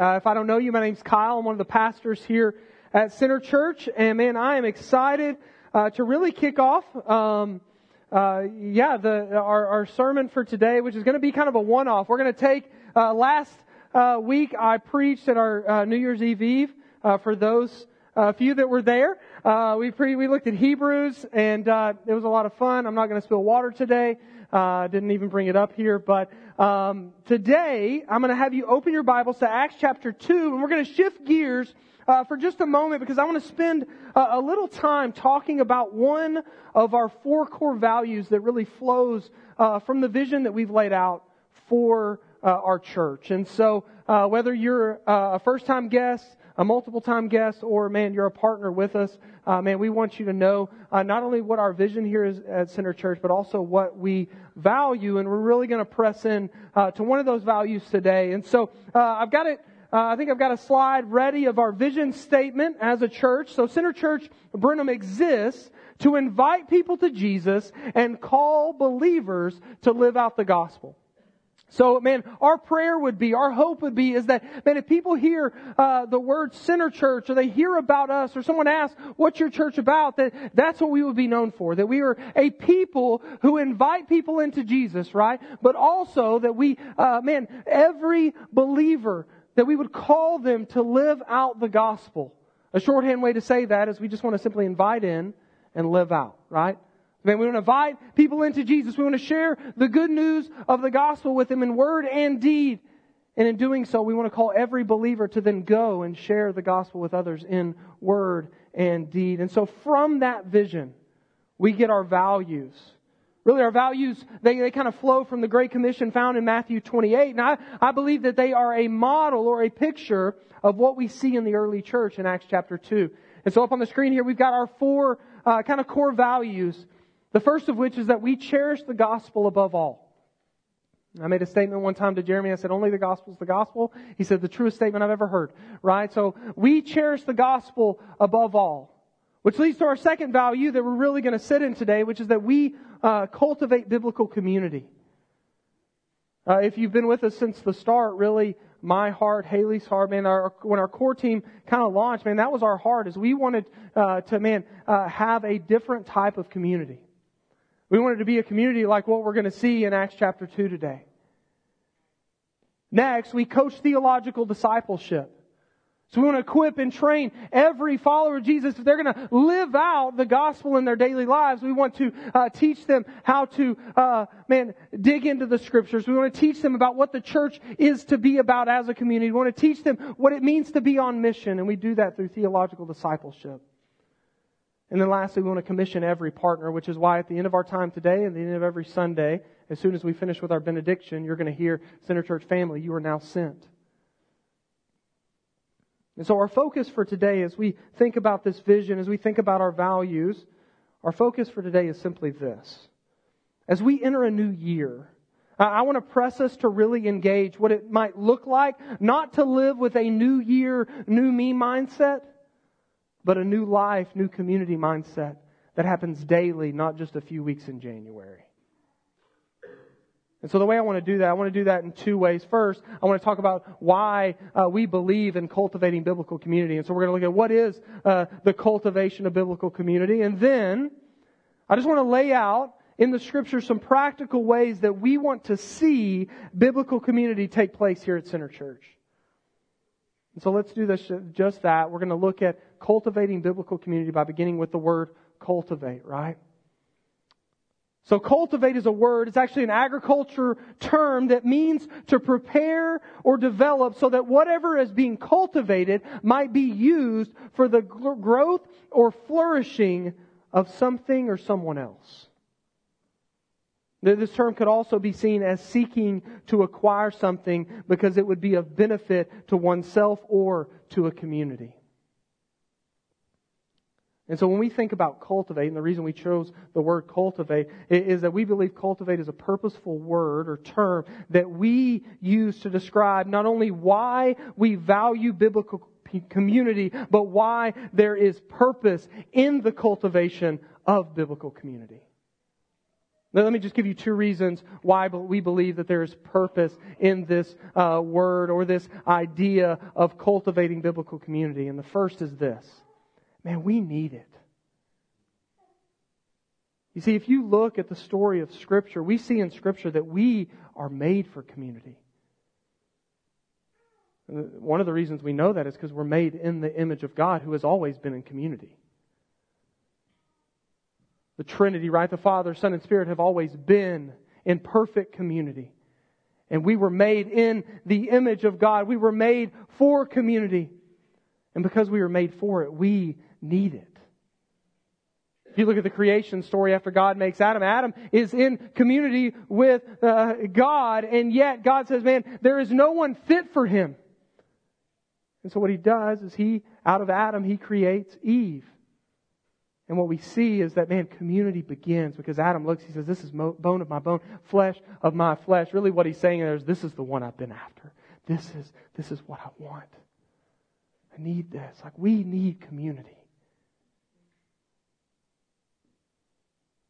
Uh, if I don't know you, my name's Kyle. I'm one of the pastors here at Center Church, and man, I am excited uh, to really kick off. Um, uh, yeah, the our, our sermon for today, which is going to be kind of a one-off. We're going to take uh, last uh, week I preached at our uh, New Year's Eve Eve for those a few that were there. we pre- we looked at Hebrews, and it was a lot of fun. I'm not going to spill water today. Uh, didn't even bring it up here, but um, today I'm going to have you open your Bibles to Acts chapter two, and we're going to shift gears uh, for just a moment because I want to spend a, a, little time talking about one of our four core values that really flows uh, from the vision that we've laid out for uh, our church. And so, uh, whether you're uh, a first-time guest a multiple time guest, or man, you're a partner with us, uh, man, we want you to know uh, not only what our vision here is at Center Church, but also what we value. And we're really going to press in uh, to one of those values today. And so uh, I've got it. Uh, I think I've got a slide ready of our vision statement as a church. So Center Church Brenham exists to invite people to Jesus and call believers to live out the gospel. So, man, our prayer would be, our hope would be is that, man, if people hear uh, the word Center Church or they hear about us or someone asks, what's your church about, that that's what we would be known for. That we are a people who invite people into Jesus, right? But also that we, uh, man, every believer, that we would call them to live out the gospel. A shorthand way to say that is we just want to simply invite in and live out, right? Man, we want to invite people into Jesus. We want to share the good news of the gospel with them in word and deed. And in doing so, we want to call every believer to then go and share the gospel with others in word and deed. And so from that vision, we get our values. Really, our values, they, they kind of flow from the Great Commission found in Matthew 28. And I, I believe that they are a model or a picture of what we see in the early church in Acts chapter 2. And so up on the screen here, we've got our four uh, kind of core values the first of which is that we cherish the gospel above all. I made a statement one time to Jeremy. I said, only the gospel is the gospel. He said, the truest statement I've ever heard. Right? So we cherish the gospel above all. Which leads to our second value that we're really going to sit in today, which is that we uh, cultivate biblical community. Uh, if you've been with us since the start, really, my heart, Haley's heart, man, our, when our core team kind of launched, man, that was our heart, is we wanted uh, to, man, uh, have a different type of community. We wanted to be a community like what we're going to see in Acts chapter 2 today. Next, we coach theological discipleship. So we want to equip and train every follower of Jesus. If they're going to live out the gospel in their daily lives, we want to uh, teach them how to, uh, man, dig into the scriptures. We want to teach them about what the church is to be about as a community. We want to teach them what it means to be on mission, and we do that through theological discipleship. And then lastly, we want to commission every partner, which is why at the end of our time today and the end of every Sunday, as soon as we finish with our benediction, you're going to hear Center Church family, you are now sent. And so our focus for today, as we think about this vision, as we think about our values, our focus for today is simply this. As we enter a new year, I want to press us to really engage what it might look like, not to live with a new year, new me mindset, but a new life, new community mindset that happens daily, not just a few weeks in January. And so the way I want to do that, I want to do that in two ways. First, I want to talk about why uh, we believe in cultivating biblical community. And so we're going to look at what is uh, the cultivation of biblical community. And then I just want to lay out in the scripture some practical ways that we want to see biblical community take place here at Center Church. And so let's do this, just that. We're going to look at cultivating biblical community by beginning with the word cultivate, right? So cultivate is a word. It's actually an agriculture term that means to prepare or develop so that whatever is being cultivated might be used for the growth or flourishing of something or someone else. This term could also be seen as seeking to acquire something because it would be of benefit to oneself or to a community. And so when we think about cultivate, and the reason we chose the word cultivate is that we believe cultivate is a purposeful word or term that we use to describe not only why we value biblical community, but why there is purpose in the cultivation of biblical community. Let me just give you two reasons why we believe that there is purpose in this uh, word or this idea of cultivating biblical community. And the first is this man, we need it. You see, if you look at the story of Scripture, we see in Scripture that we are made for community. One of the reasons we know that is because we're made in the image of God who has always been in community. The Trinity, right? The Father, Son, and Spirit have always been in perfect community. And we were made in the image of God. We were made for community. And because we were made for it, we need it. If you look at the creation story after God makes Adam, Adam is in community with uh, God, and yet God says, man, there is no one fit for him. And so what he does is he, out of Adam, he creates Eve. And what we see is that, man, community begins because Adam looks, he says, this is bone of my bone, flesh of my flesh. Really what he's saying is, this is the one I've been after. This is, this is what I want. I need this. Like, we need community.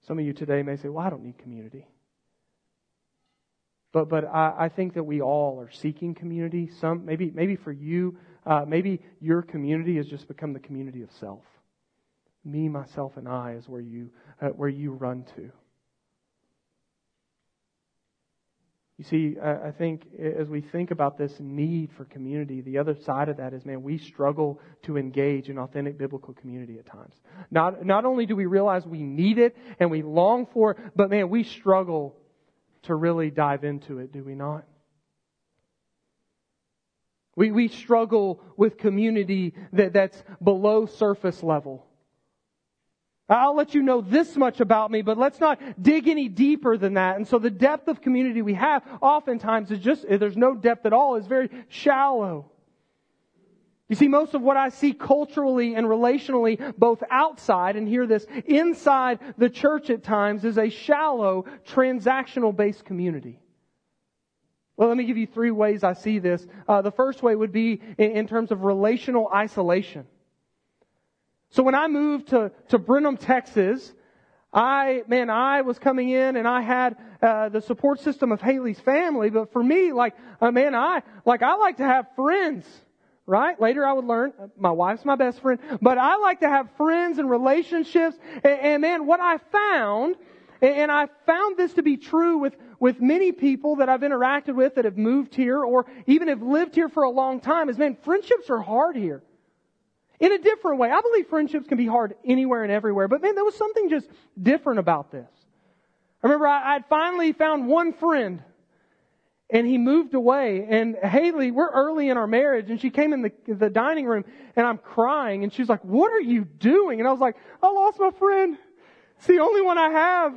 Some of you today may say, well, I don't need community. But, but I, I think that we all are seeking community. Some, maybe, maybe for you, uh, maybe your community has just become the community of self. Me, myself, and I is where you, uh, where you run to. You see, I think as we think about this need for community, the other side of that is, man, we struggle to engage in authentic biblical community at times. Not, not only do we realize we need it and we long for it, but man, we struggle to really dive into it, do we not? We, we struggle with community that, that's below surface level. I'll let you know this much about me, but let's not dig any deeper than that. And so the depth of community we have oftentimes is just, there's no depth at all, is very shallow. You see, most of what I see culturally and relationally, both outside and hear this, inside the church at times is a shallow, transactional based community. Well, let me give you three ways I see this. Uh, the first way would be in, in terms of relational isolation. So when I moved to, to Brenham, Texas, I, man, I was coming in and I had uh, the support system of Haley's family, but for me, like, uh, man, I, like, I like to have friends, right? Later I would learn, uh, my wife's my best friend, but I like to have friends and relationships, and, and man, what I found, and, and I found this to be true with, with many people that I've interacted with that have moved here or even have lived here for a long time, is man, friendships are hard here in a different way. I believe friendships can be hard anywhere and everywhere, but man, there was something just different about this. I remember I, would finally found one friend and he moved away and Haley, we're early in our marriage and she came in the, the dining room and I'm crying and she's like, what are you doing? And I was like, I lost my friend. It's the only one I have.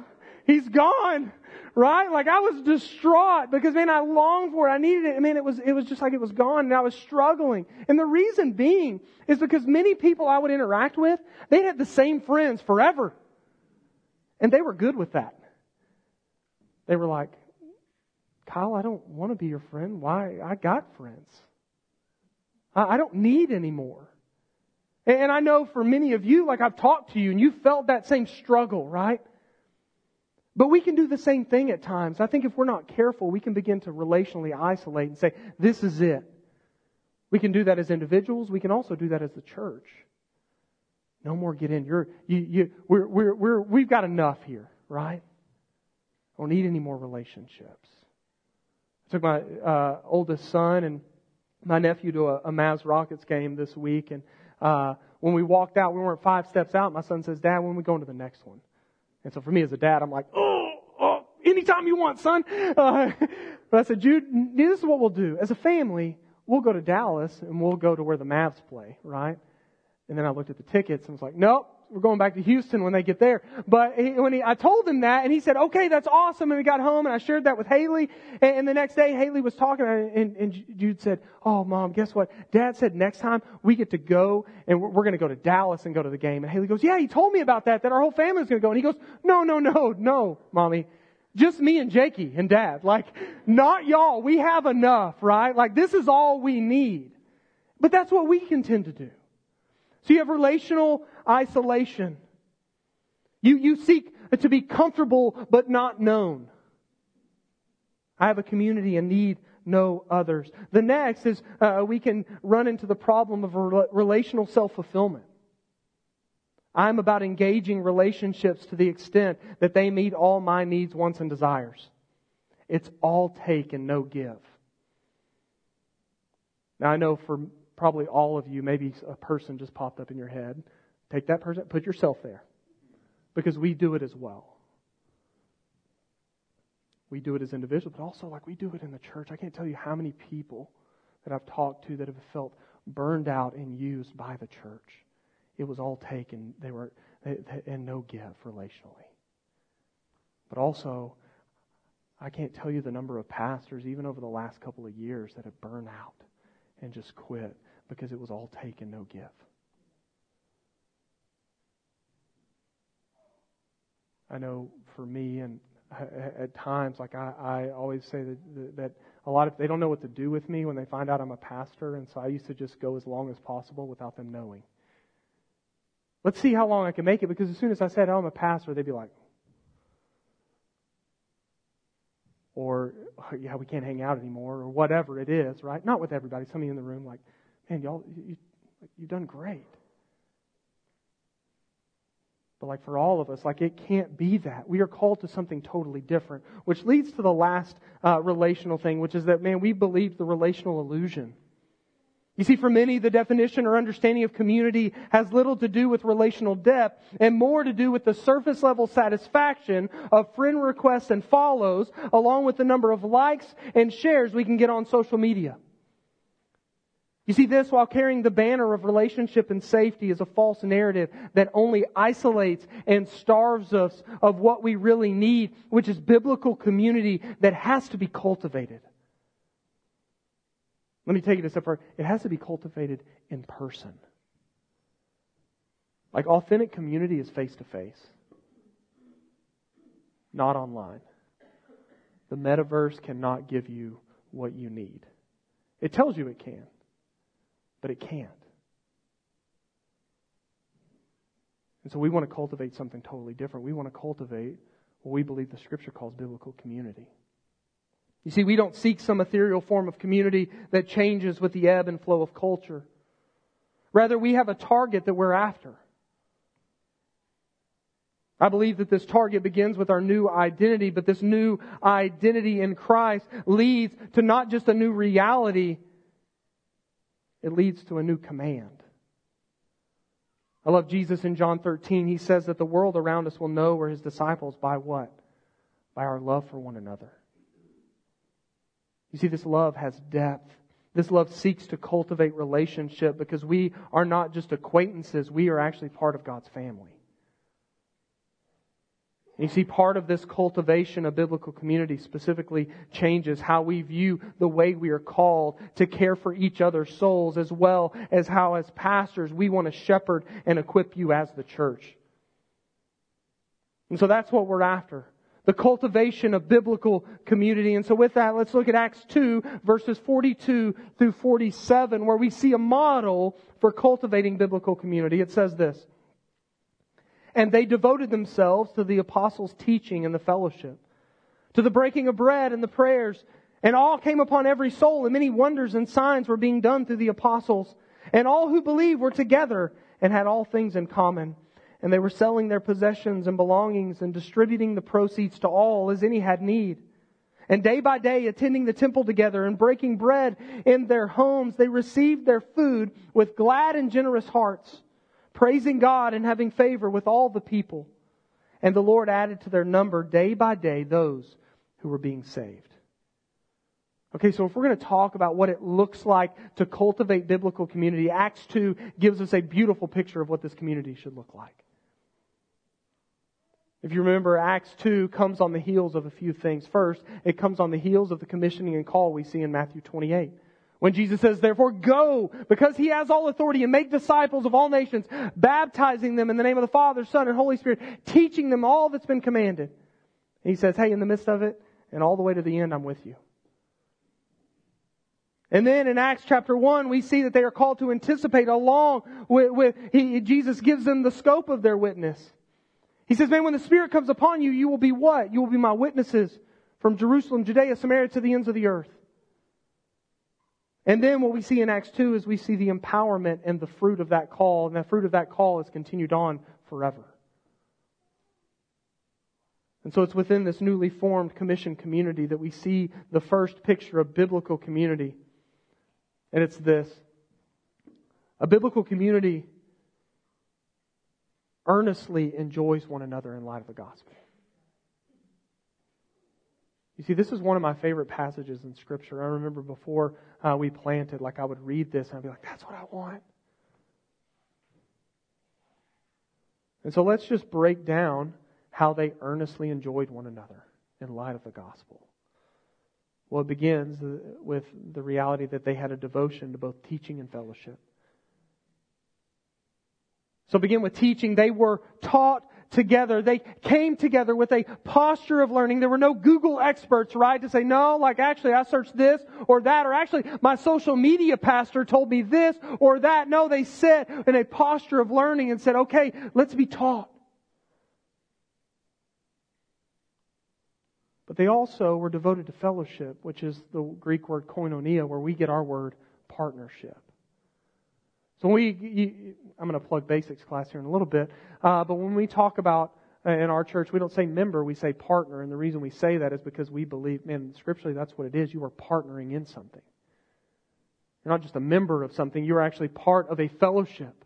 He's gone right? Like I was distraught because man, I longed for it. I needed it. I mean, it was, it was just like it was gone and I was struggling. And the reason being is because many people I would interact with, they had the same friends forever. And they were good with that. They were like, Kyle, I don't want to be your friend. Why? I got friends. I, I don't need any more. And I know for many of you, like I've talked to you and you felt that same struggle, right? But we can do the same thing at times. I think if we're not careful, we can begin to relationally isolate and say, this is it. We can do that as individuals. We can also do that as the church. No more get in. You're, you, you, we're, we're, we're, we've got enough here, right? I don't need any more relationships. I took my uh, oldest son and my nephew to a, a Rockets game this week, and uh, when we walked out, we weren't five steps out. My son says, "Dad, when are we going to the next one?" And so for me as a dad, I'm like, oh, oh anytime you want, son. Uh, but I said, Jude, this is what we'll do. As a family, we'll go to Dallas and we'll go to where the Mavs play, right? And then I looked at the tickets and was like, nope, we're going back to Houston when they get there. But he, when he, I told him that, and he said, okay, that's awesome. And we got home, and I shared that with Haley. And, and the next day, Haley was talking, and, and Jude said, oh, mom, guess what? Dad said next time we get to go, and we're, we're going to go to Dallas and go to the game. And Haley goes, yeah, he told me about that, that our whole family's going to go. And he goes, no, no, no, no, mommy. Just me and Jakey and dad. Like, not y'all. We have enough, right? Like, this is all we need. But that's what we can tend to do. So you have relational isolation. You, you seek to be comfortable but not known. I have a community and need no others. The next is uh, we can run into the problem of relational self fulfillment. I'm about engaging relationships to the extent that they meet all my needs, wants, and desires. It's all take and no give. Now, I know for probably all of you, maybe a person just popped up in your head. Take that person, put yourself there. Because we do it as well. We do it as individuals, but also like we do it in the church. I can't tell you how many people that I've talked to that have felt burned out and used by the church it was all taken. They were and no give relationally. But also, I can't tell you the number of pastors, even over the last couple of years, that have burned out and just quit because it was all taken, no give. I know for me, and at times, like I, I always say that, that a lot of they don't know what to do with me when they find out I'm a pastor, and so I used to just go as long as possible without them knowing. Let's see how long I can make it because as soon as I said, oh, I'm a pastor, they'd be like, or yeah, we can't hang out anymore, or whatever it is, right? Not with everybody. Some of you in the room, like, man, y'all, you, you've done great. But like for all of us, like it can't be that. We are called to something totally different, which leads to the last uh, relational thing, which is that, man, we believe the relational illusion. You see, for many, the definition or understanding of community has little to do with relational depth and more to do with the surface level satisfaction of friend requests and follows, along with the number of likes and shares we can get on social media. You see, this while carrying the banner of relationship and safety is a false narrative that only isolates and starves us of what we really need, which is biblical community that has to be cultivated. Let me take it a step further. It has to be cultivated in person. Like authentic community is face to face, not online. The metaverse cannot give you what you need. It tells you it can, but it can't. And so we want to cultivate something totally different. We want to cultivate what we believe the scripture calls biblical community. You see, we don't seek some ethereal form of community that changes with the ebb and flow of culture. Rather, we have a target that we're after. I believe that this target begins with our new identity, but this new identity in Christ leads to not just a new reality, it leads to a new command. I love Jesus in John 13. He says that the world around us will know we're his disciples by what? By our love for one another. You see, this love has depth. This love seeks to cultivate relationship because we are not just acquaintances, we are actually part of God's family. You see, part of this cultivation of biblical community specifically changes how we view the way we are called to care for each other's souls, as well as how, as pastors, we want to shepherd and equip you as the church. And so that's what we're after the cultivation of biblical community. And so with that, let's look at Acts 2 verses 42 through 47 where we see a model for cultivating biblical community. It says this. And they devoted themselves to the apostles' teaching and the fellowship, to the breaking of bread and the prayers, and all came upon every soul, and many wonders and signs were being done through the apostles. And all who believed were together and had all things in common and they were selling their possessions and belongings and distributing the proceeds to all as any had need. And day by day, attending the temple together and breaking bread in their homes, they received their food with glad and generous hearts, praising God and having favor with all the people. And the Lord added to their number day by day those who were being saved. Okay, so if we're going to talk about what it looks like to cultivate biblical community, Acts 2 gives us a beautiful picture of what this community should look like. If you remember, Acts 2 comes on the heels of a few things. First, it comes on the heels of the commissioning and call we see in Matthew 28. When Jesus says, therefore go, because he has all authority and make disciples of all nations, baptizing them in the name of the Father, Son, and Holy Spirit, teaching them all that's been commanded. And he says, hey, in the midst of it, and all the way to the end, I'm with you. And then in Acts chapter 1, we see that they are called to anticipate along with, with he, Jesus gives them the scope of their witness. He says, man, when the Spirit comes upon you, you will be what? You will be my witnesses from Jerusalem, Judea, Samaria to the ends of the earth. And then what we see in Acts 2 is we see the empowerment and the fruit of that call, and the fruit of that call is continued on forever. And so it's within this newly formed commission community that we see the first picture of biblical community. And it's this. A biblical community earnestly enjoys one another in light of the gospel. You see, this is one of my favorite passages in Scripture. I remember before uh, we planted, like I would read this and I'd be like, that's what I want. And so let's just break down how they earnestly enjoyed one another in light of the gospel. Well, it begins uh, with the reality that they had a devotion to both teaching and fellowship. So begin with teaching. They were taught together. They came together with a posture of learning. There were no Google experts, right, to say, no, like actually I searched this or that, or actually my social media pastor told me this or that. No, they sat in a posture of learning and said, okay, let's be taught. But they also were devoted to fellowship, which is the Greek word koinonia, where we get our word partnership. So we, you, I'm going to plug basics class here in a little bit, uh, but when we talk about uh, in our church, we don't say member, we say partner, and the reason we say that is because we believe, man, scripturally, that's what it is. You are partnering in something. You're not just a member of something; you are actually part of a fellowship.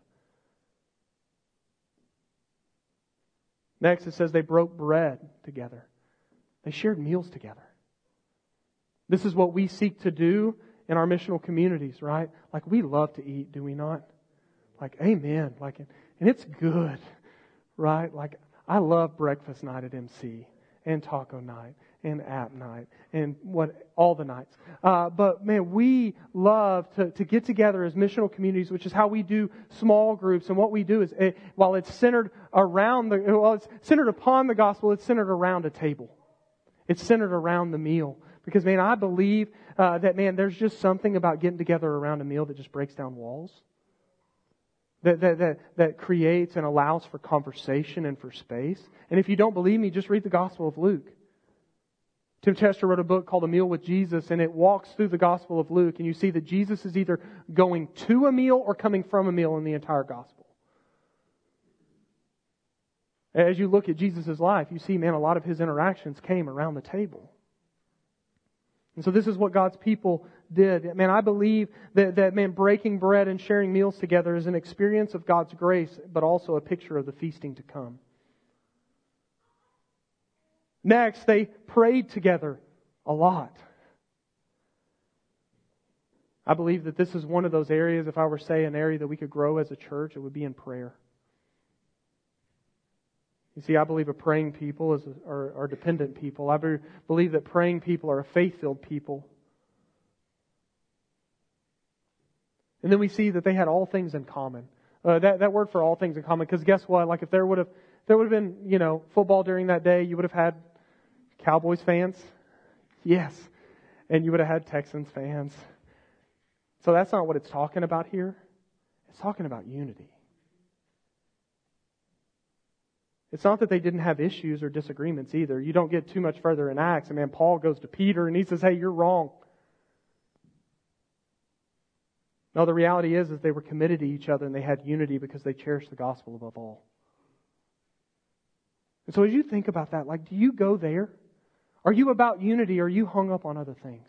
Next, it says they broke bread together. They shared meals together. This is what we seek to do in our missional communities, right? Like we love to eat, do we not? Like, amen. Like, and it's good, right? Like, I love breakfast night at MC and taco night and app night and what all the nights. Uh, but man, we love to, to get together as missional communities, which is how we do small groups. And what we do is, it, while it's centered around the, well, it's centered upon the gospel, it's centered around a table. It's centered around the meal. Because man, I believe uh, that man, there's just something about getting together around a meal that just breaks down walls. That, that, that, that creates and allows for conversation and for space. And if you don't believe me, just read the Gospel of Luke. Tim Chester wrote a book called A Meal with Jesus, and it walks through the Gospel of Luke, and you see that Jesus is either going to a meal or coming from a meal in the entire Gospel. As you look at Jesus' life, you see, man, a lot of his interactions came around the table. And so this is what God's people did. Man, I believe that, that, man, breaking bread and sharing meals together is an experience of God's grace, but also a picture of the feasting to come. Next, they prayed together a lot. I believe that this is one of those areas, if I were say an area that we could grow as a church, it would be in prayer. You see, I believe a praying people is a, are, are dependent people. I believe that praying people are a faith filled people. And then we see that they had all things in common. Uh, that, that word for all things in common, because guess what? Like if there would have, there would have been, you know, football during that day, you would have had Cowboys fans. Yes. And you would have had Texans fans. So that's not what it's talking about here. It's talking about unity. It's not that they didn't have issues or disagreements either. You don't get too much further in Acts. And man, Paul goes to Peter and he says, hey, you're wrong. No, the reality is, is they were committed to each other and they had unity because they cherished the gospel above all. And so as you think about that, like, do you go there? Are you about unity or are you hung up on other things?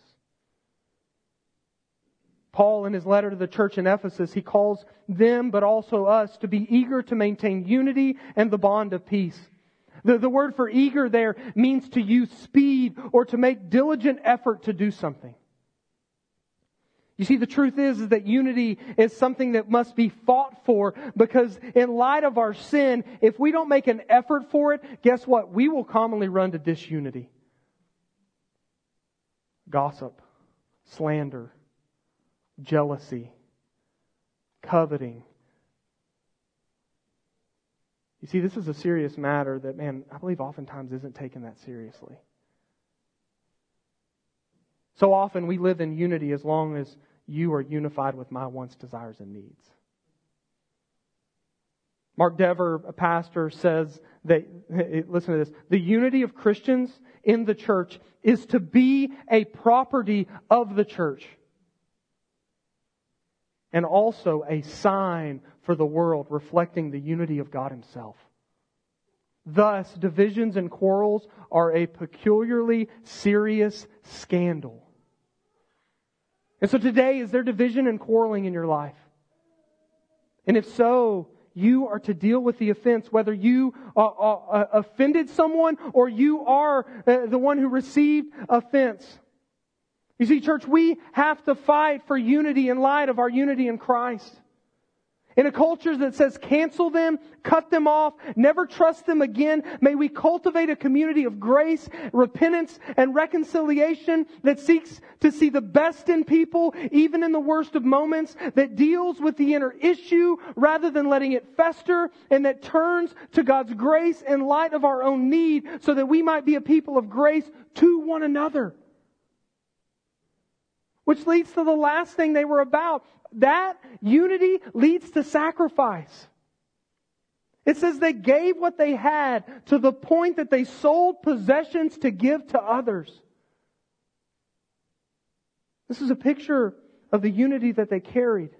Paul, in his letter to the church in Ephesus, he calls them, but also us, to be eager to maintain unity and the bond of peace. The, the word for eager there means to use speed or to make diligent effort to do something. You see, the truth is, is that unity is something that must be fought for because in light of our sin, if we don't make an effort for it, guess what? We will commonly run to disunity. Gossip, slander, jealousy, coveting. You see, this is a serious matter that, man, I believe oftentimes isn't taken that seriously. So often we live in unity as long as you are unified with my wants, desires, and needs. Mark Dever, a pastor, says that, listen to this, the unity of Christians in the church is to be a property of the church and also a sign for the world reflecting the unity of God Himself. Thus, divisions and quarrels are a peculiarly serious scandal. And so today, is there division and quarreling in your life? And if so, you are to deal with the offense, whether you uh, uh, offended someone or you are uh, the one who received offense. You see, church, we have to fight for unity in light of our unity in Christ. In a culture that says cancel them, cut them off, never trust them again, may we cultivate a community of grace, repentance, and reconciliation that seeks to see the best in people, even in the worst of moments, that deals with the inner issue rather than letting it fester, and that turns to God's grace in light of our own need so that we might be a people of grace to one another. Which leads to the last thing they were about. That unity leads to sacrifice. It says they gave what they had to the point that they sold possessions to give to others. This is a picture of the unity that they carried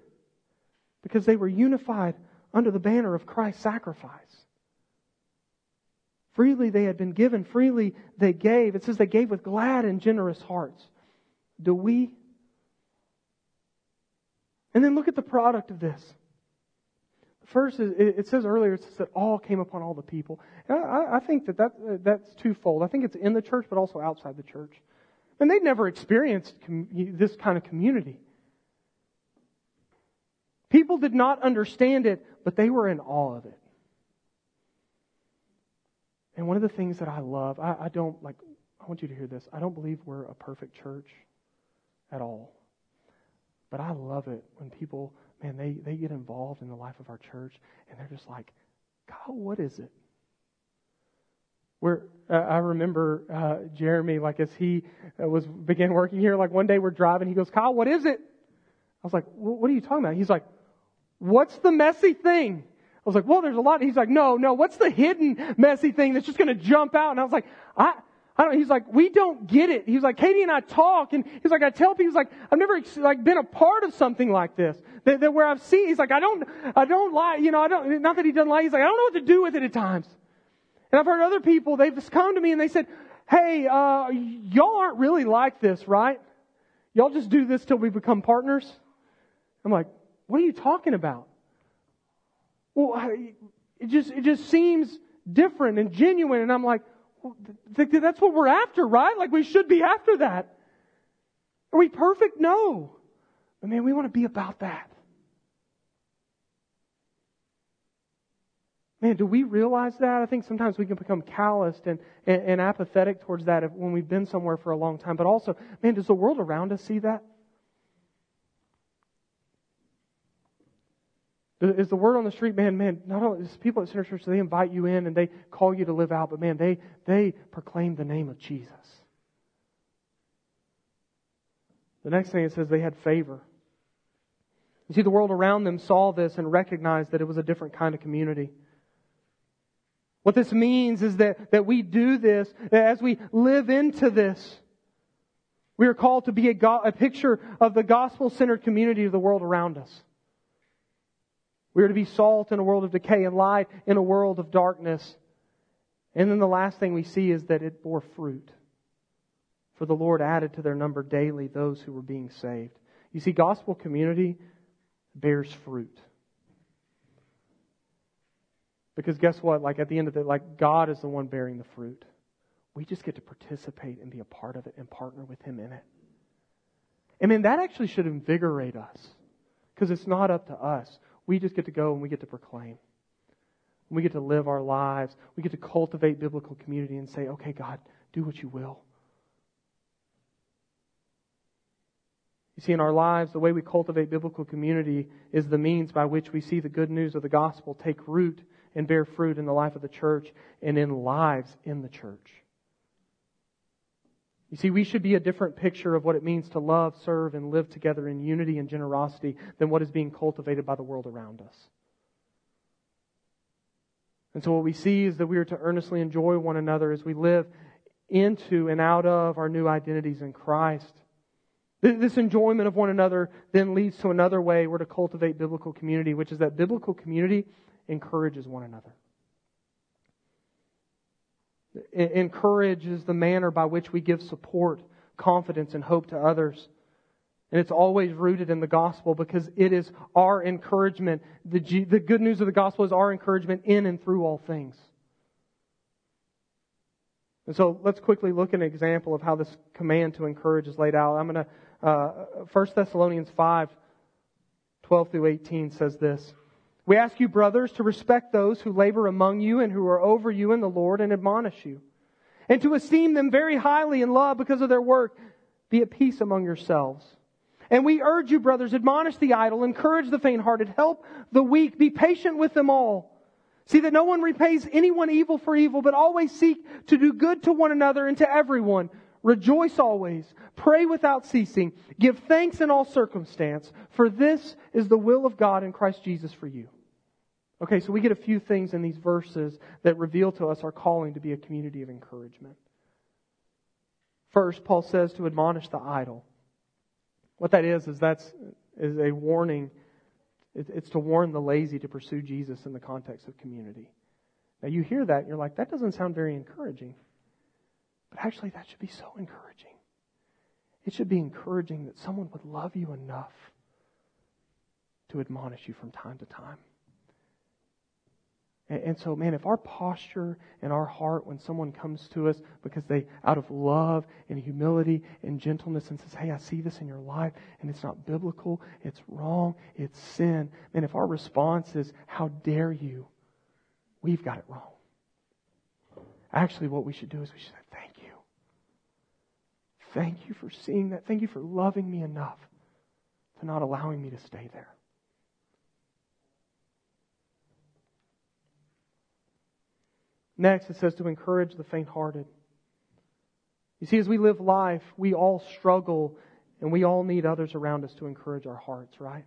because they were unified under the banner of Christ's sacrifice. Freely they had been given, freely they gave. It says they gave with glad and generous hearts. Do we and then look at the product of this. First, it says earlier, it says that all came upon all the people. I, think that, that uh, that's twofold. I think it's in the church, but also outside the church. And they'd never experienced this kind of community. People did not understand it, but they were in awe of it. And one of the things that I love, I don't like, I want you to hear this. I don't believe we're a perfect church at all. But I love it when people, man, they, they get involved in the life of our church and they're just like, God, what is it? Where uh, I remember uh, Jeremy, like as he uh, was began working here, like one day we're driving, he goes, Kyle, what is it? I was like, what are you talking about? He's like, what's the messy thing? I was like, well, there's a lot. He's like, no, no, what's the hidden messy thing that's just going to jump out? And I was like, I, I don't, he's like, we don't get it. He's like, Katie and I talk, and he's like, I tell people, he's like, I've never like been a part of something like this. That, that where I've seen, he's like, I don't, I don't lie, you know, I don't, not that he doesn't lie, he's like, I don't know what to do with it at times. And I've heard other people, they've come to me and they said, hey, uh, y'all aren't really like this, right? Y'all just do this till we become partners? I'm like, what are you talking about? Well, it just, it just seems different and genuine. And I'm like, that's what we're after, right? Like we should be after that. Are we perfect? No. But man, we want to be about that. Man, do we realize that? I think sometimes we can become calloused and, and, and apathetic towards that if, when we've been somewhere for a long time. But also, man, does the world around us see that? Is the word on the street, man, man, not only is people at Center Church, they invite you in and they call you to live out, but man, they, they proclaim the name of Jesus. The next thing it says they had favor. You see, the world around them saw this and recognized that it was a different kind of community. What this means is that, that we do this, as we live into this, we are called to be a, go- a picture of the gospel centered community of the world around us. We are to be salt in a world of decay and light in a world of darkness. And then the last thing we see is that it bore fruit. For the Lord added to their number daily those who were being saved. You see, gospel community bears fruit. Because guess what? Like at the end of it, like God is the one bearing the fruit. We just get to participate and be a part of it and partner with Him in it. I mean, that actually should invigorate us. Because it's not up to us. We just get to go and we get to proclaim. We get to live our lives. We get to cultivate biblical community and say, okay, God, do what you will. You see, in our lives, the way we cultivate biblical community is the means by which we see the good news of the gospel take root and bear fruit in the life of the church and in lives in the church. You see, we should be a different picture of what it means to love, serve, and live together in unity and generosity than what is being cultivated by the world around us. And so what we see is that we are to earnestly enjoy one another as we live into and out of our new identities in Christ. This enjoyment of one another then leads to another way we're to cultivate biblical community, which is that biblical community encourages one another. Encourages the manner by which we give support, confidence, and hope to others. And it's always rooted in the gospel because it is our encouragement. The, G, the good news of the gospel is our encouragement in and through all things. And so let's quickly look at an example of how this command to encourage is laid out. I'm going to, uh, 1 Thessalonians 5, 12 through 18 says this. We ask you, brothers, to respect those who labor among you and who are over you in the Lord and admonish you, and to esteem them very highly in love because of their work. Be at peace among yourselves. And we urge you, brothers, admonish the idle, encourage the faint-hearted, help the weak, be patient with them all. See that no one repays anyone evil for evil, but always seek to do good to one another and to everyone. Rejoice always. Pray without ceasing. Give thanks in all circumstance, for this is the will of God in Christ Jesus for you. Okay, so we get a few things in these verses that reveal to us our calling to be a community of encouragement. First, Paul says to admonish the idle. What that is, is that's is a warning. It's to warn the lazy to pursue Jesus in the context of community. Now you hear that and you're like, that doesn't sound very encouraging. But actually that should be so encouraging. It should be encouraging that someone would love you enough to admonish you from time to time. And, and so, man, if our posture and our heart when someone comes to us because they, out of love and humility and gentleness, and says, hey, I see this in your life, and it's not biblical, it's wrong, it's sin, man, if our response is, how dare you, we've got it wrong. Actually, what we should do is we should say, thank you. Thank you for seeing that. Thank you for loving me enough to not allowing me to stay there. Next, it says to encourage the faint hearted. You see, as we live life, we all struggle and we all need others around us to encourage our hearts, right?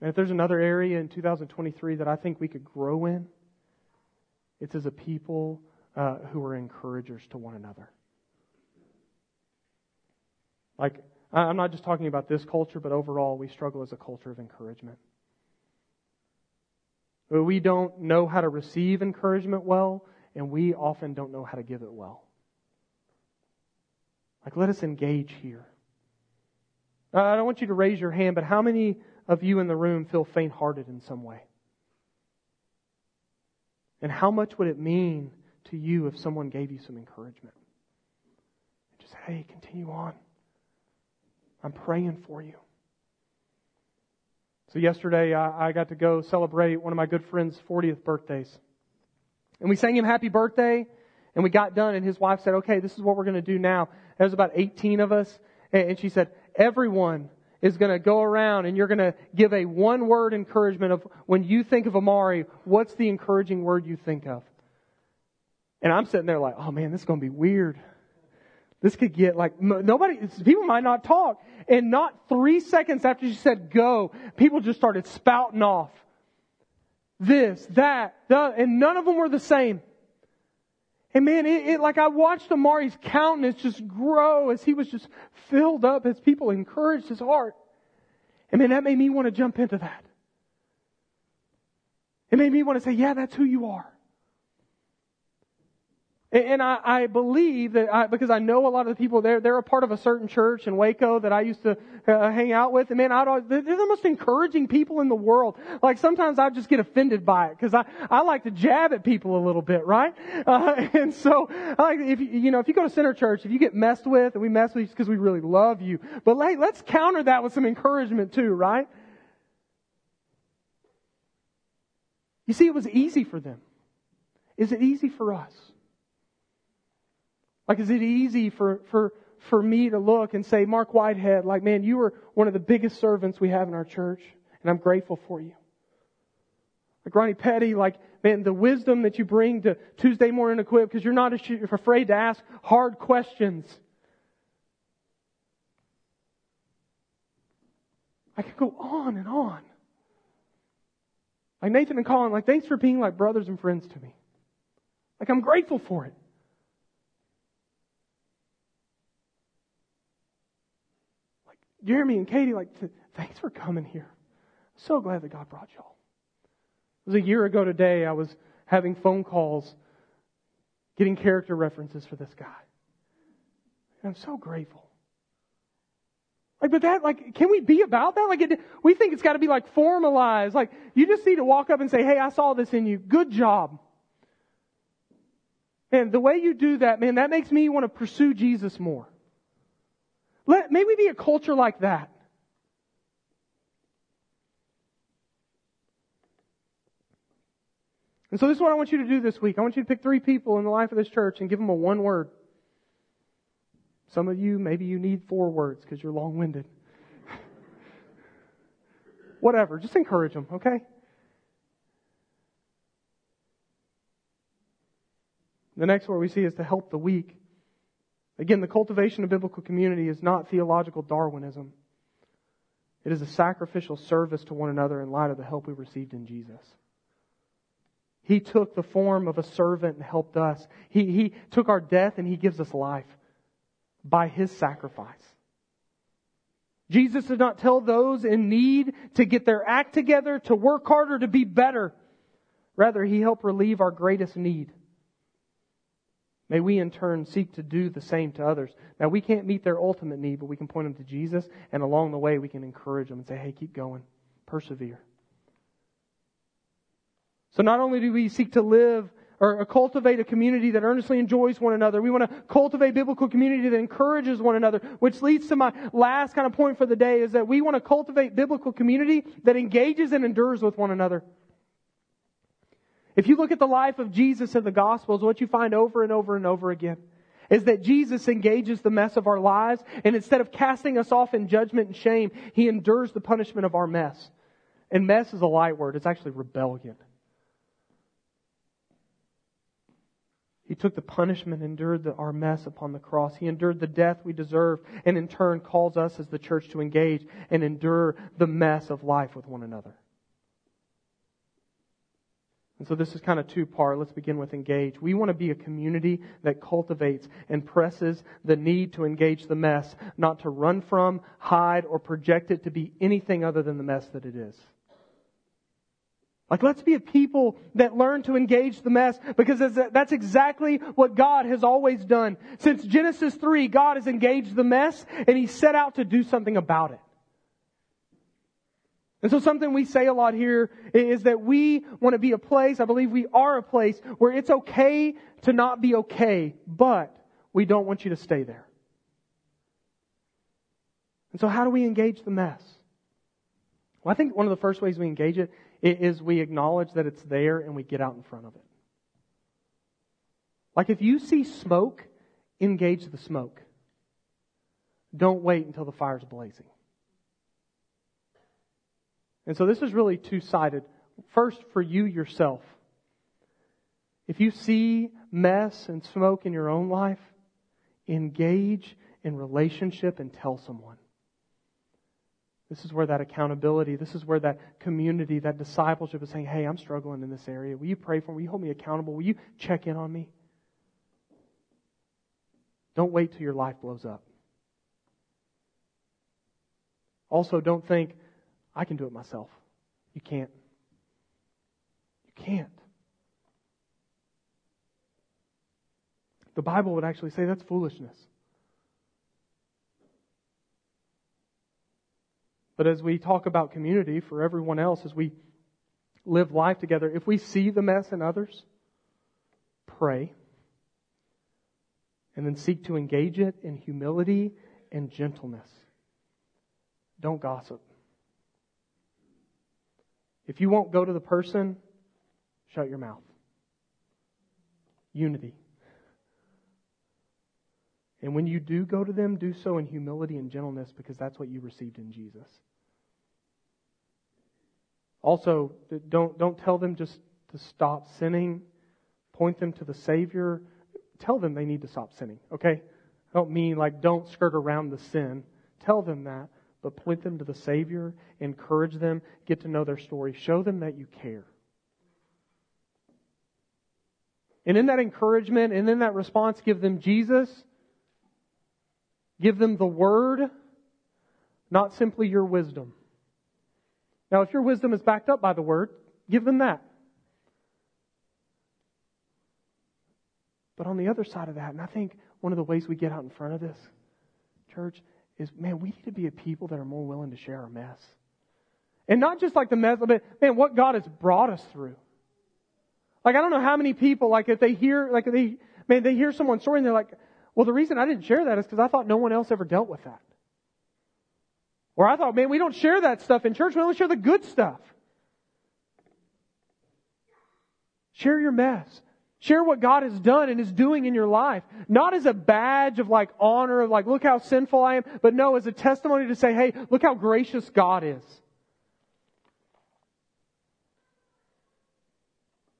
And if there's another area in 2023 that I think we could grow in, it's as a people uh, who are encouragers to one another. Like, I'm not just talking about this culture, but overall, we struggle as a culture of encouragement. We don't know how to receive encouragement well, and we often don't know how to give it well. Like, let us engage here. I don't want you to raise your hand, but how many of you in the room feel faint hearted in some way? And how much would it mean to you if someone gave you some encouragement? And just, hey, continue on. I'm praying for you. So yesterday I, I got to go celebrate one of my good friend's 40th birthdays. And we sang him happy birthday and we got done and his wife said, okay, this is what we're going to do now. There's about 18 of us. And she said, everyone is going to go around and you're going to give a one word encouragement of when you think of Amari, what's the encouraging word you think of? And I'm sitting there like, oh man, this is going to be weird. This could get like, nobody, people might not talk. And not three seconds after she said go, people just started spouting off. This, that, that, and none of them were the same. And man, it, it, like I watched Amari's countenance just grow as he was just filled up as people encouraged his heart. And man, that made me want to jump into that. It made me want to say, yeah, that's who you are. And I, I believe that I, because I know a lot of the people there, they're a part of a certain church in Waco that I used to uh, hang out with. And man, I'd always, they're the most encouraging people in the world. Like sometimes I just get offended by it because I, I like to jab at people a little bit, right? Uh, and so, like, if you, know, if you go to Center Church, if you get messed with, and we mess with you because we really love you, but let's counter that with some encouragement too, right? You see, it was easy for them. Is it easy for us? Like, is it easy for, for, for me to look and say, Mark Whitehead, like, man, you are one of the biggest servants we have in our church, and I'm grateful for you. Like Ronnie Petty, like, man, the wisdom that you bring to Tuesday morning equip because you're not afraid to ask hard questions. I could go on and on. Like Nathan and Colin, like thanks for being like brothers and friends to me. Like I'm grateful for it. Jeremy and Katie, like thanks for coming here. So glad that God brought y'all. It was a year ago today. I was having phone calls, getting character references for this guy. And I'm so grateful. Like, but that, like, can we be about that? Like, it, we think it's got to be like formalized. Like, you just need to walk up and say, "Hey, I saw this in you. Good job." And the way you do that, man, that makes me want to pursue Jesus more. Let, may we be a culture like that. And so this is what I want you to do this week. I want you to pick three people in the life of this church and give them a one word. Some of you, maybe you need four words because you're long winded. Whatever, just encourage them, okay? The next word we see is to help the weak. Again, the cultivation of biblical community is not theological Darwinism. It is a sacrificial service to one another in light of the help we received in Jesus. He took the form of a servant and helped us. He, he took our death and He gives us life by his sacrifice. Jesus did not tell those in need to get their act together, to work harder, to be better. Rather, he helped relieve our greatest need. May we in turn seek to do the same to others. Now, we can't meet their ultimate need, but we can point them to Jesus, and along the way, we can encourage them and say, hey, keep going, persevere. So, not only do we seek to live or cultivate a community that earnestly enjoys one another. We want to cultivate biblical community that encourages one another, which leads to my last kind of point for the day is that we want to cultivate biblical community that engages and endures with one another. If you look at the life of Jesus in the Gospels, what you find over and over and over again is that Jesus engages the mess of our lives, and instead of casting us off in judgment and shame, he endures the punishment of our mess. And mess is a light word, it's actually rebellion. He took the punishment, endured the, our mess upon the cross. He endured the death we deserve, and in turn calls us as the church to engage and endure the mess of life with one another. And so this is kind of two part. Let's begin with engage. We want to be a community that cultivates and presses the need to engage the mess, not to run from, hide, or project it to be anything other than the mess that it is. Like, let's be a people that learn to engage the mess because that's exactly what God has always done. Since Genesis 3, God has engaged the mess and He set out to do something about it. And so something we say a lot here is that we want to be a place, I believe we are a place where it's okay to not be okay, but we don't want you to stay there. And so how do we engage the mess? Well, I think one of the first ways we engage it is we acknowledge that it's there and we get out in front of it. Like if you see smoke, engage the smoke. Don't wait until the fire's blazing. And so this is really two sided. First, for you yourself. If you see mess and smoke in your own life, engage in relationship and tell someone. This is where that accountability, this is where that community, that discipleship is saying, hey, I'm struggling in this area. Will you pray for me? Will you hold me accountable? Will you check in on me? Don't wait till your life blows up. Also, don't think, I can do it myself. You can't. You can't. The Bible would actually say that's foolishness. But as we talk about community for everyone else, as we live life together, if we see the mess in others, pray. And then seek to engage it in humility and gentleness. Don't gossip. If you won't go to the person, shut your mouth. Unity. And when you do go to them, do so in humility and gentleness because that's what you received in Jesus. Also, don't, don't tell them just to stop sinning. Point them to the Savior. Tell them they need to stop sinning, okay? I don't mean like don't skirt around the sin. Tell them that, but point them to the Savior, encourage them, get to know their story, show them that you care. And in that encouragement and in that response, give them Jesus, give them the Word, not simply your wisdom. Now, if your wisdom is backed up by the Word, give them that. But on the other side of that, and I think one of the ways we get out in front of this, church, is man, we need to be a people that are more willing to share our mess. And not just like the mess, but man, what God has brought us through. Like, I don't know how many people, like, if they hear, like, they, man, they hear someone's story and they're like, well, the reason I didn't share that is because I thought no one else ever dealt with that. Or I thought, man, we don't share that stuff in church. We only share the good stuff. Share your mess. Share what God has done and is doing in your life. Not as a badge of like honor, of like, look how sinful I am, but no, as a testimony to say, hey, look how gracious God is.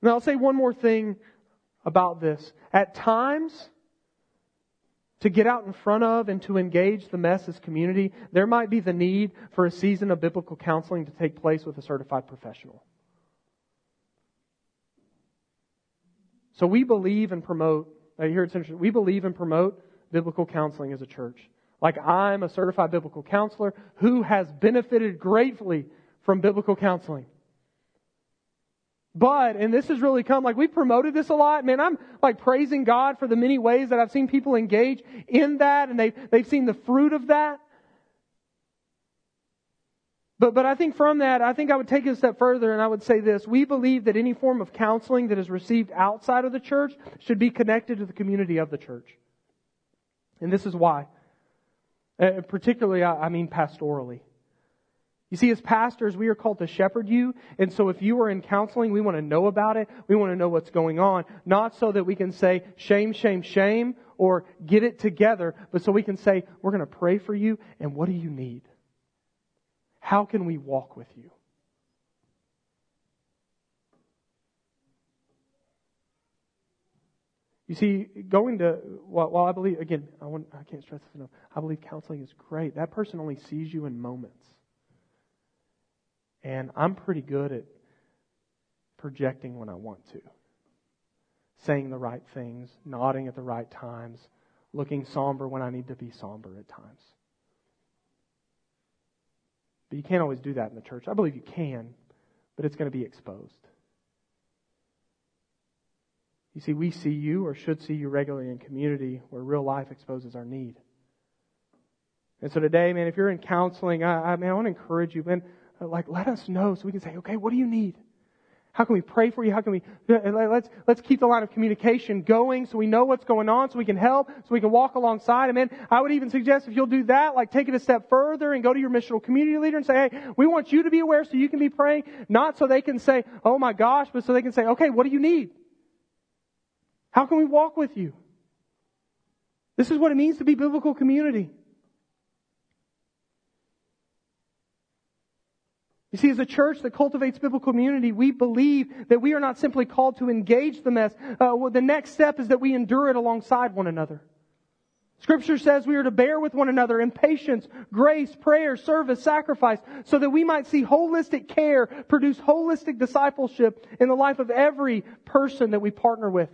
Now I'll say one more thing about this. At times, to get out in front of and to engage the mess as community, there might be the need for a season of biblical counseling to take place with a certified professional. So we believe and promote, uh, here at Central, we believe and promote biblical counseling as a church. Like I'm a certified biblical counselor who has benefited greatly from biblical counseling. But, and this has really come, like we've promoted this a lot, man, I'm like praising God for the many ways that I've seen people engage in that and they've, they've seen the fruit of that. But, but I think from that, I think I would take it a step further and I would say this. We believe that any form of counseling that is received outside of the church should be connected to the community of the church. And this is why. Uh, particularly, I, I mean pastorally. You see, as pastors, we are called to shepherd you. And so if you are in counseling, we want to know about it. We want to know what's going on. Not so that we can say, shame, shame, shame, or get it together, but so we can say, we're going to pray for you, and what do you need? How can we walk with you? You see, going to, well, while I believe, again, I, want, I can't stress this enough, I believe counseling is great. That person only sees you in moments. And I'm pretty good at projecting when I want to, saying the right things, nodding at the right times, looking somber when I need to be somber at times. You can't always do that in the church. I believe you can, but it's going to be exposed. You see, we see you or should see you regularly in community where real life exposes our need. And so today, man, if you're in counseling, I, I, man, I want to encourage you, man, like, let us know so we can say, okay, what do you need? How can we pray for you? How can we, let's, let's keep the line of communication going so we know what's going on, so we can help, so we can walk alongside. Amen. I would even suggest if you'll do that, like take it a step further and go to your missional community leader and say, hey, we want you to be aware so you can be praying, not so they can say, oh my gosh, but so they can say, okay, what do you need? How can we walk with you? This is what it means to be biblical community. You see, as a church that cultivates biblical community, we believe that we are not simply called to engage the mess. Uh, well, the next step is that we endure it alongside one another. Scripture says we are to bear with one another in patience, grace, prayer, service, sacrifice, so that we might see holistic care produce holistic discipleship in the life of every person that we partner with.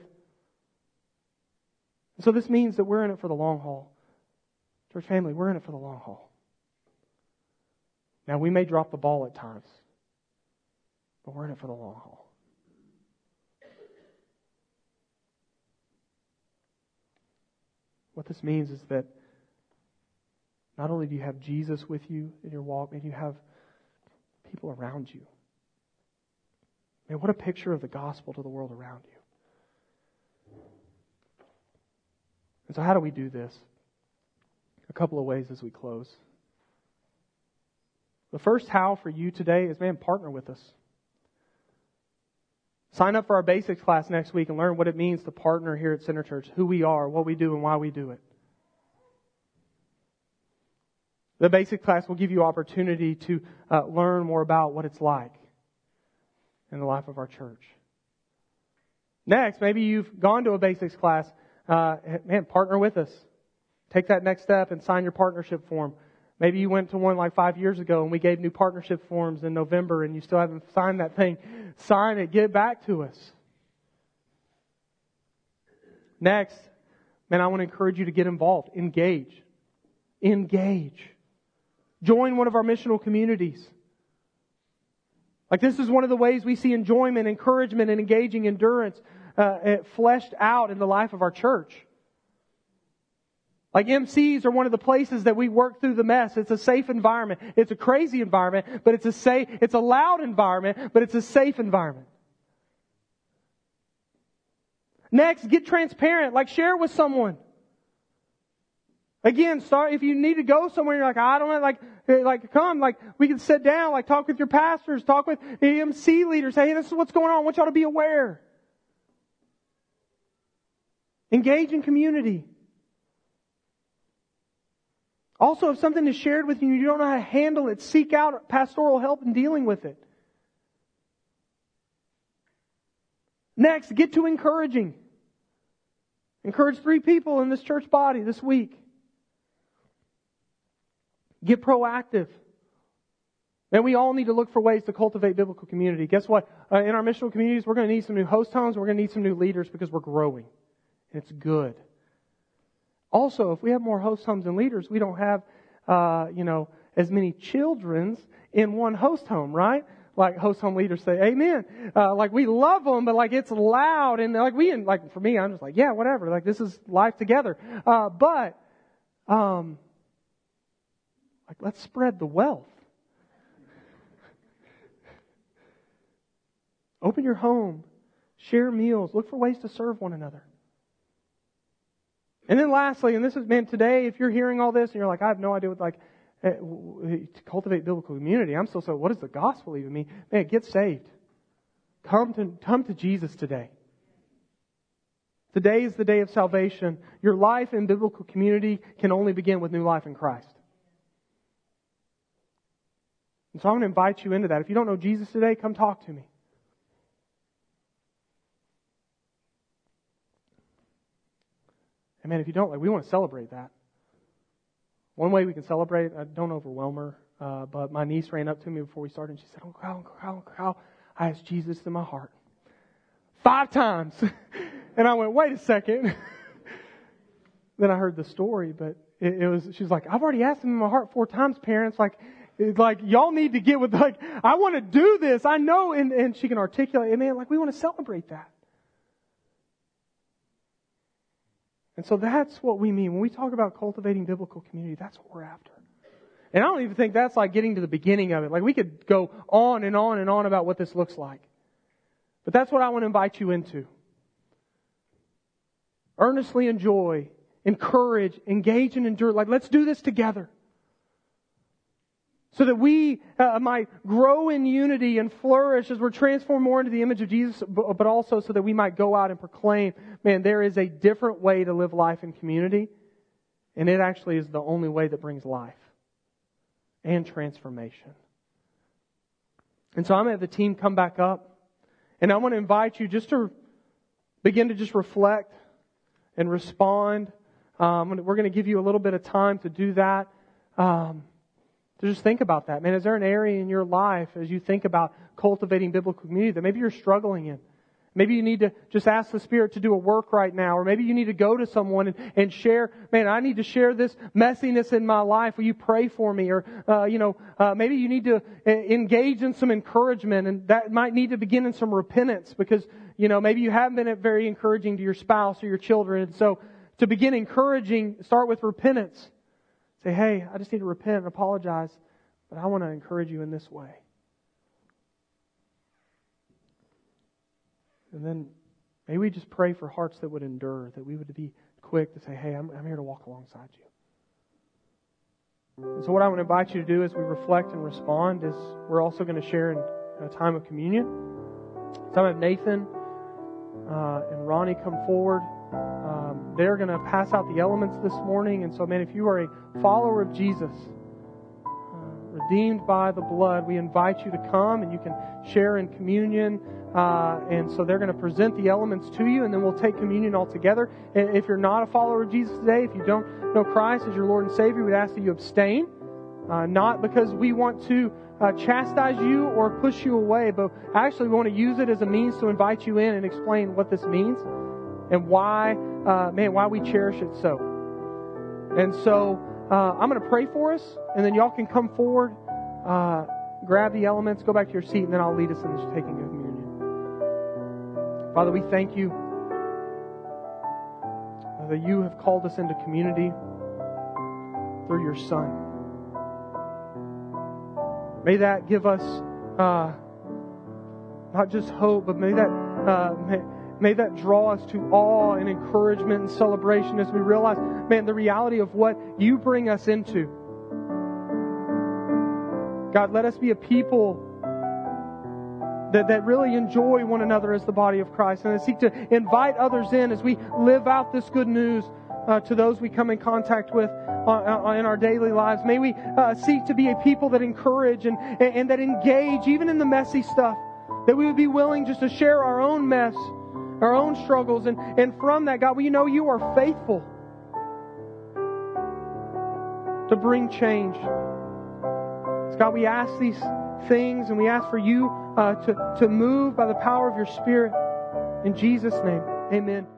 And so this means that we're in it for the long haul. Church family, we're in it for the long haul. Now, we may drop the ball at times, but we're in it for the long haul. What this means is that not only do you have Jesus with you in your walk, and you have people around you. Man, what a picture of the gospel to the world around you. And so, how do we do this? A couple of ways as we close. The first how for you today is, man, partner with us. Sign up for our basics class next week and learn what it means to partner here at Center Church, who we are, what we do, and why we do it. The basic class will give you opportunity to uh, learn more about what it's like in the life of our church. Next, maybe you've gone to a basics class. Uh, man, partner with us. Take that next step and sign your partnership form. Maybe you went to one like five years ago and we gave new partnership forms in November and you still haven't signed that thing. Sign it. Get back to us. Next, man, I want to encourage you to get involved. Engage. Engage. Join one of our missional communities. Like this is one of the ways we see enjoyment, encouragement, and engaging endurance uh, fleshed out in the life of our church. Like MCs are one of the places that we work through the mess. It's a safe environment. It's a crazy environment, but it's a safe, it's a loud environment, but it's a safe environment. Next, get transparent. Like share with someone. Again, start, if you need to go somewhere, you're like, I don't know, like, eh, like, come, like, we can sit down, like, talk with your pastors, talk with MC leaders, hey, this is what's going on, I want y'all to be aware. Engage in community. Also, if something is shared with you and you don't know how to handle it, seek out pastoral help in dealing with it. Next, get to encouraging. Encourage three people in this church body this week. Get proactive. And we all need to look for ways to cultivate biblical community. Guess what? Uh, in our missional communities, we're going to need some new host homes. We're going to need some new leaders because we're growing. And it's good. Also, if we have more host homes and leaders, we don't have, uh, you know, as many children's in one host home, right? Like host home leaders say, Amen. Uh, like we love them, but like it's loud and like we, like for me, I'm just like, yeah, whatever. Like this is life together. Uh, but, um, like let's spread the wealth. Open your home, share meals, look for ways to serve one another. And then lastly, and this is, man, today, if you're hearing all this and you're like, I have no idea what, like, eh, to cultivate biblical community, I'm still so, what does the gospel even mean? Man, get saved. Come to, come to Jesus today. Today is the day of salvation. Your life in biblical community can only begin with new life in Christ. And so I'm going to invite you into that. If you don't know Jesus today, come talk to me. And man, if you don't, like, we want to celebrate that. One way we can celebrate, I don't overwhelm her, uh, but my niece ran up to me before we started and she said, Uncle Kyle, Uncle Kyle, Uncle Kyle, I asked Jesus in my heart. Five times. and I went, wait a second. then I heard the story, but it, it was, she was like, I've already asked him in my heart four times, parents. Like, like y'all need to get with like I want to do this. I know, and and she can articulate. And man, like we want to celebrate that. And so that's what we mean. When we talk about cultivating biblical community, that's what we're after. And I don't even think that's like getting to the beginning of it. Like we could go on and on and on about what this looks like. But that's what I want to invite you into. Earnestly enjoy, encourage, engage, and endure. Like, let's do this together so that we uh, might grow in unity and flourish as we're transformed more into the image of Jesus, but also so that we might go out and proclaim, man, there is a different way to live life in community, and it actually is the only way that brings life and transformation. And so I'm going to have the team come back up, and I want to invite you just to begin to just reflect and respond. Um, we're going to give you a little bit of time to do that. Um, to just think about that. Man, is there an area in your life as you think about cultivating biblical community that maybe you're struggling in? Maybe you need to just ask the Spirit to do a work right now, or maybe you need to go to someone and, and share, man, I need to share this messiness in my life. Will you pray for me? Or, uh, you know, uh, maybe you need to uh, engage in some encouragement, and that might need to begin in some repentance because, you know, maybe you haven't been very encouraging to your spouse or your children. And so to begin encouraging, start with repentance. Say, hey, I just need to repent and apologize, but I want to encourage you in this way. And then maybe we just pray for hearts that would endure, that we would be quick to say, hey, I'm, I'm here to walk alongside you. And so, what I want to invite you to do as we reflect and respond is we're also going to share in a time of communion. So, I have Nathan uh, and Ronnie come forward. They're going to pass out the elements this morning. And so, man, if you are a follower of Jesus, uh, redeemed by the blood, we invite you to come and you can share in communion. Uh, and so they're going to present the elements to you, and then we'll take communion all together. If you're not a follower of Jesus today, if you don't know Christ as your Lord and Savior, we'd ask that you abstain. Uh, not because we want to uh, chastise you or push you away, but actually we want to use it as a means to invite you in and explain what this means. And why, uh, man, why we cherish it so. And so uh, I'm going to pray for us, and then y'all can come forward, uh, grab the elements, go back to your seat, and then I'll lead us in this taking of communion. Father, we thank you that you have called us into community through your Son. May that give us uh, not just hope, but may that uh, may, that draw us to awe and encouragement and celebration as we realize, man, the reality of what you bring us into. God, let us be a people that, that really enjoy one another as the body of Christ and seek to invite others in as we live out this good news uh, to those we come in contact with uh, uh, in our daily lives. May we uh, seek to be a people that encourage and, and that engage even in the messy stuff. That we would be willing just to share our own mess, our own struggles. And, and from that, God, we know you are faithful to bring change. God, we ask these things and we ask for you uh, to, to move by the power of your Spirit. In Jesus' name, amen.